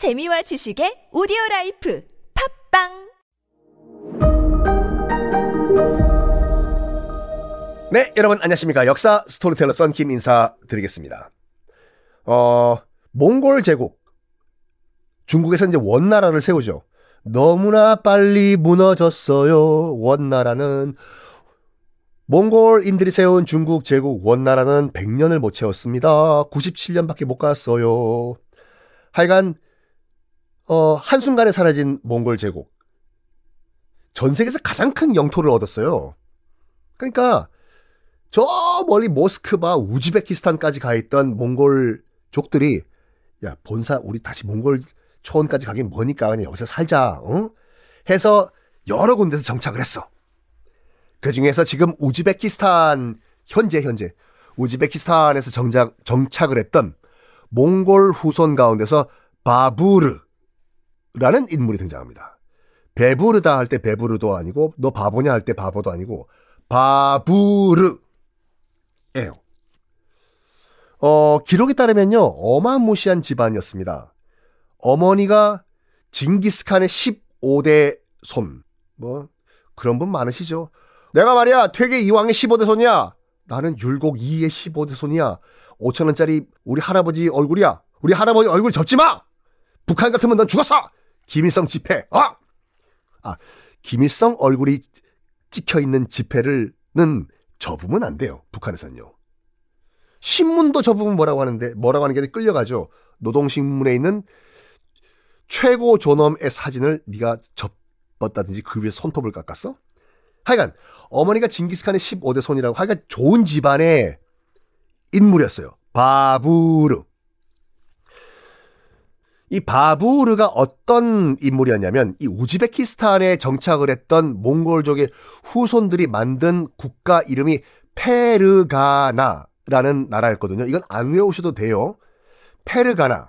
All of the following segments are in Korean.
재미와 지식의 오디오 라이프 팟빵 네, 여러분 안녕하십니까. 역사 스토리텔러 썬킴 인사드리겠습니다. 어, 몽골 제국. 중국에서 이제 원나라를 세우죠. 너무나 빨리 무너졌어요. 원나라는 몽골인들이 세운 중국 제국 원나라는 100년을 못 채웠습니다. 97년밖에 못 갔어요. 하여간 어, 한순간에 사라진 몽골 제국. 전 세계에서 가장 큰 영토를 얻었어요. 그러니까 저 멀리 모스크바, 우즈베키스탄까지 가 있던 몽골족들이 야 본사 우리 다시 몽골 초원까지 가긴 뭐니까 그냥 여기서 살자. 어? 해서 여러 군데서 정착을 했어. 그 중에서 지금 우즈베키스탄 현재 현재 우즈베키스탄에서 정착 정착을 했던 몽골 후손 가운데서 바부르 라는 인물이 등장합니다. 베부르다 할때 베부르도 아니고 너 바보냐 할 때 바보도 아니고 바부르 예요. 어, 기록에 따르면요, 어마무시한 집안이었습니다. 어머니가 징기스칸의 15대 손. 뭐, 그런 분 많으시죠. 내가 말이야, 퇴계 이왕의 15대 손이야. 나는 율곡 2의 15대 손이야. 5천 원짜리 우리 할아버지 얼굴이야. 우리 할아버지 얼굴 접지 마! 북한 같으면 넌 죽었어! 김일성 지폐, 어? 아, 김일성 얼굴이 찍혀 있는 지폐를, 는 접으면 안 돼요. 북한에서는요. 신문도 접으면 뭐라고 하는데, 뭐라고 하는 게 끌려가죠. 노동신문에 있는 최고 존엄의 사진을 네가 접었다든지 그 위에 손톱을 깎았어? 하여간 어머니가 징기스칸의 15대 손이라고 하여간 좋은 집안의 인물이었어요. 바부르. 이 바부르가 어떤 인물이었냐면 이 우즈베키스탄에 정착을 했던 몽골족의 후손들이 만든 국가 이름이 페르가나라는 나라였거든요. 이건 안 외우셔도 돼요. 페르가나의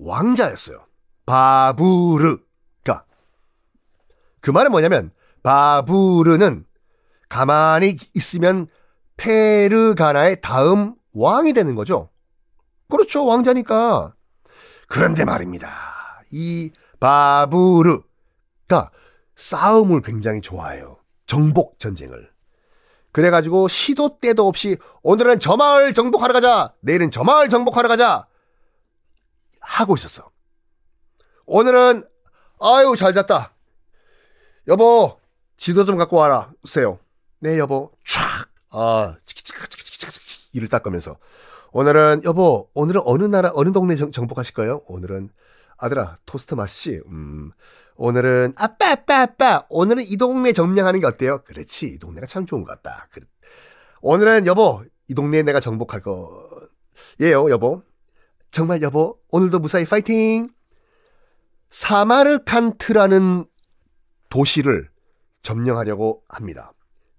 왕자였어요. 바부르가. 그 말은 뭐냐면 바부르는 가만히 있으면 페르가나의 다음 왕이 되는 거죠. 그렇죠. 왕자니까. 그런데 말입니다. 이 바부르가 싸움을 굉장히 좋아해요. 정복 전쟁을. 그래가지고 시도 때도 없이 오늘은 저 마을 정복하러 가자. 내일은 저 마을 정복하러 가자. 하고 있었어. 오늘은 아유 잘 잤다. 여보 지도 좀 갖고 와라. 세요. 네 여보. 촥. 아 이를 닦으면서 오늘은 여보 오늘은 어느 나라 어느 동네 정, 정복하실 거예요? 오늘은 아들아 토스트 맛이 음 오늘은 아빠 아빠 아빠 오늘은 이 동네 점령하는 게 어때요? 그렇지 이 동네가 참 좋은 것 같다. 그래. 오늘은 여보 이 동네에 내가 정복할 거 예요 여보 정말 여보 오늘도 무사히 파이팅 사마르칸트라는 도시를 점령하려고 합니다.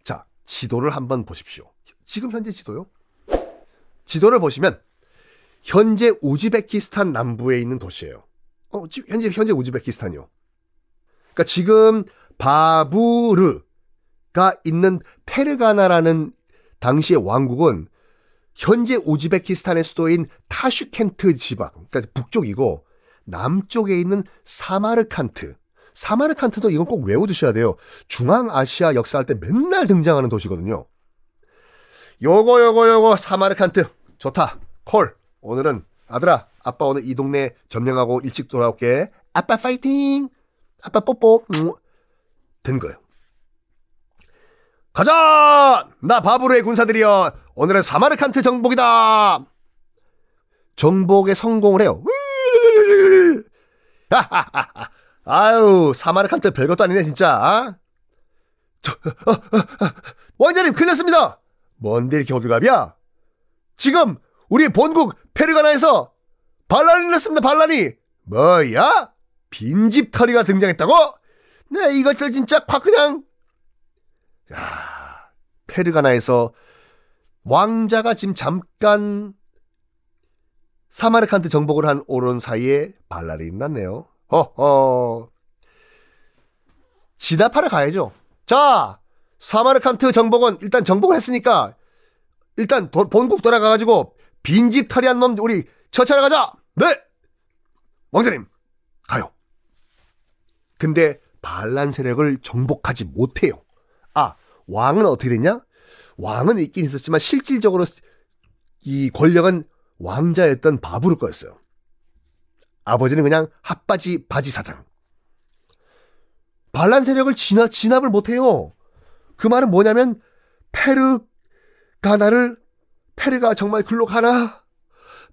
자 지도를 한번 보십시오. 지금 현재 지도요? 지도를 보시면 현재 우즈베키스탄 남부에 있는 도시예요. 어, 현재 현재 우즈베키스탄이요. 그러니까 지금 바부르가 있는 페르가나라는 당시의 왕국은 현재 우즈베키스탄의 수도인 타슈켄트 지방, 그러니까 북쪽이고 남쪽에 있는 사마르칸트. 사마르칸트도 이건 꼭 외워두셔야 돼요. 중앙아시아 역사할 때 맨날 등장하는 도시거든요. 요거 요거 요거 사마르칸트 좋다. 콜. 오늘은 아들아 아빠 오늘 이 동네 점령하고 일찍 돌아올게. 아빠 파이팅! 아빠 뽀뽀. 음. 된 거예요. 가자! 나 바브르의 군사들이여. 오늘은 사마르칸트 정복이다. 정복에 성공을 해요. 아유 사마르칸트 별것도 아니네 진짜. 저, 어, 어, 어. 왕자님 큰일 났습니다. 뭔데 이렇게 호들갑이야? 지금 우리 본국 페르가나에서 반란이 났습니다. 반란이. 뭐야? 빈집 털이가 등장했다고? 네, 이것들 진짜 확 그냥 야, 페르가나에서 왕자가 지금 잠깐 사마르칸트 정복을 한 오른 사이에 반란이 났네요. 허허. 진압하러 가야죠. 자, 사마르칸트 정복은 일단 정복을 했으니까 일단 도, 본국 돌아가가지고 빈집 털이한 놈 우리 처치하러 가자. 네. 왕자님, 가요. 근데 반란 세력을 정복하지 못해요. 아, 왕은 어떻게 됐냐? 왕은 있긴 있었지만 실질적으로 이 권력은 왕자였던 바부르 거였어요. 아버지는 그냥 핫바지 바지 사장. 반란 세력을 진압, 진압을 못해요. 그 말은 뭐냐면 페르 가나를 페르가 정말 글로 가나?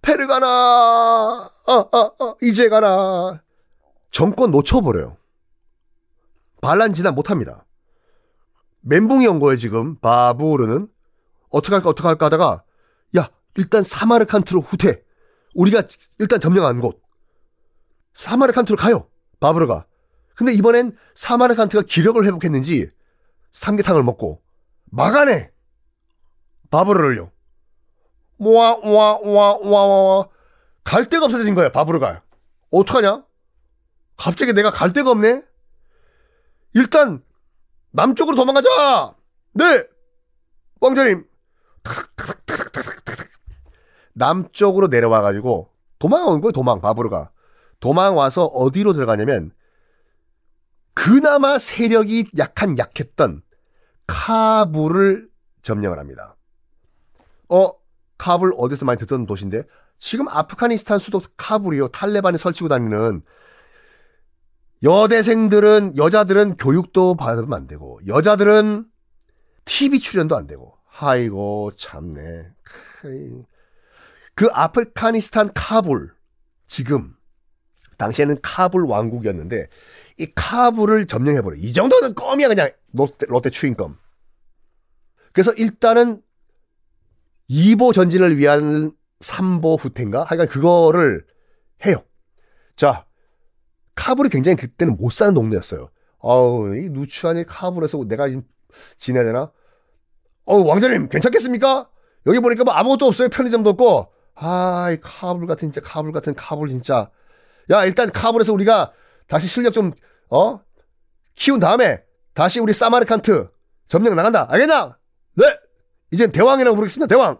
페르 가나! 아, 아, 아, 이제 가나? 정권 놓쳐버려요. 반란 진압 못합니다. 멘붕이 온 거예요, 지금. 바부르는. 어떻게 할까, 어떻게 할까 하다가, 야, 일단 사마르칸트로 후퇴. 우리가 일단 점령한 곳. 사마르칸트로 가요. 바부르가. 근데 이번엔 사마르칸트가 기력을 회복했는지 삼계탕을 먹고 막아내. 바부르를요. 모아, 모아, 모아, 모아, 모아. 갈 데가 없어진 거야, 바부르가. 어떡하냐? 갑자기 내가 갈 데가 없네? 일단, 남쪽으로 도망가자! 네! 왕자님! 남쪽으로 내려와가지고, 도망온 거예요, 도망, 바부르가. 도망 와서 어디로 들어가냐면, 그나마 세력이 약한 약했던 카불을 점령을 합니다. 어, 카불 어디서 많이 듣던 도시인데, 지금 아프가니스탄 수도 카불이요. 탈레반이 설치고 다니는 여대생들은 여자들은 교육도 받으면 안 되고 여자들은 TV 출연도 안 되고. 아이고 참네. 그 아프가니스탄 카불 지금 당시에는 카불 왕국이었는데 이 카불을 점령해버려. 이 정도는 껌이야 그냥. 롯데, 롯데 추인껌. 그래서 일단은 2보 전진을 위한 3보 후퇴인가 하여간 그거를 해요 자 카불이 굉장히 그때는 못 사는 동네였어요. 어우, 이 누추한 이 카불에서 내가 지내야 되나? 어우, 왕자님, 괜찮겠습니까? 여기 보니까 뭐 아무것도 없어요. 편의점도 없고. 아, 이 카불 같은, 진짜, 카불 같은 카불, 진짜. 야, 일단 카불에서 우리가 다시 실력 좀, 어? 키운 다음에 다시 우리 사마르칸트 점령 나간다. 알겠나? 네! 이젠 대왕이라고 부르겠습니다. 대왕!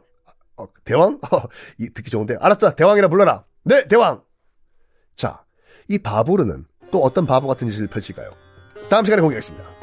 어, 대왕? 어, 이, 듣기 좋은데. 알았다. 대왕이라 불러라. 네, 대왕! 자, 이 바보르는 또 어떤 바보 같은 짓을 펼칠까요? 다음 시간에 공개하겠습니다.